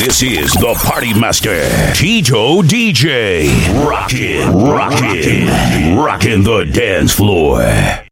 This is the Party Master, Tito DJ. Rockin', rockin', rockin' the dance floor.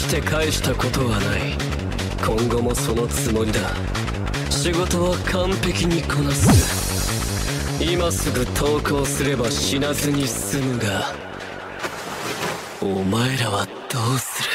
して返したことはない。今後もそのつもりだ。仕事は完璧にこなす。今すぐ投稿すれば死なずに済むがお前らはどうする？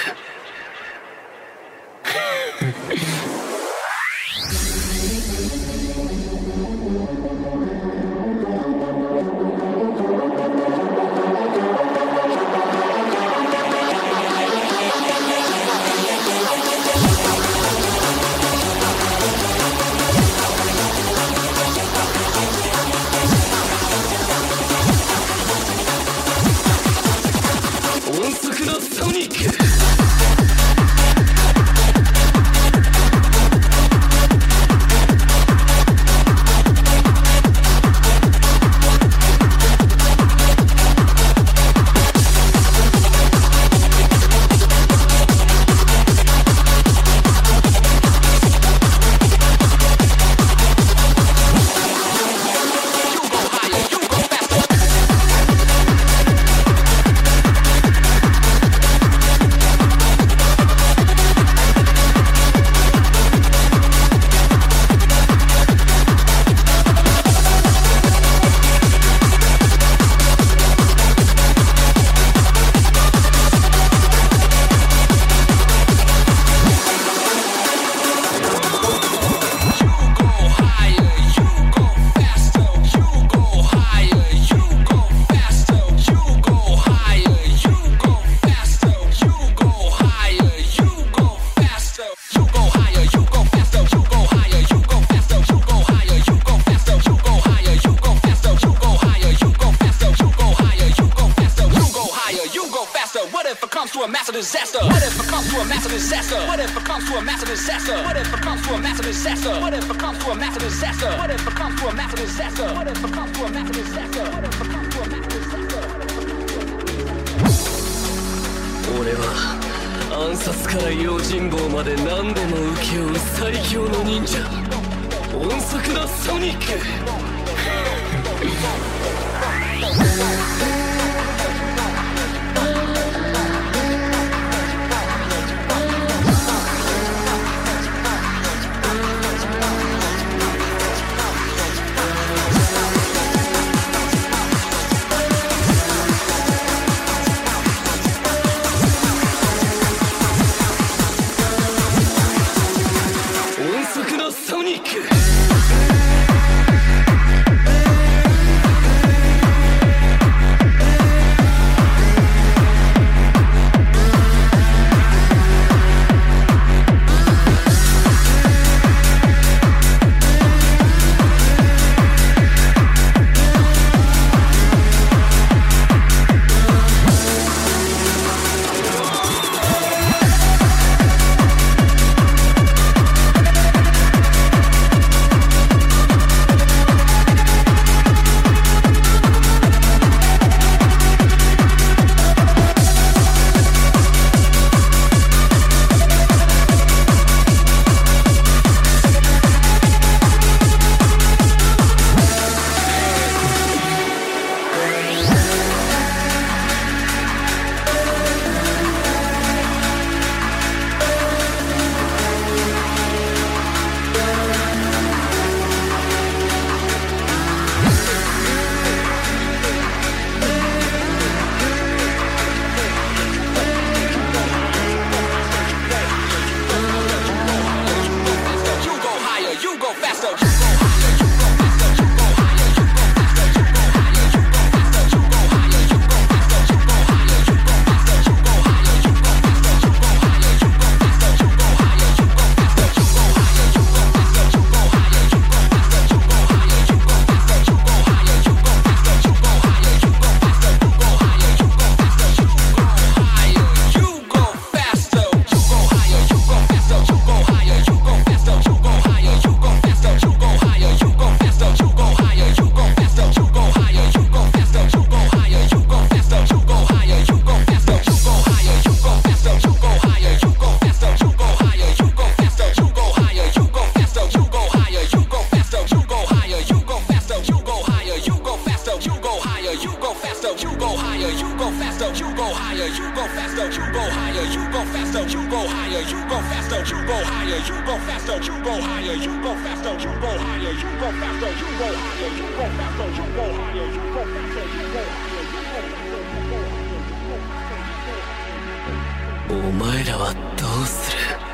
お前らはどうする？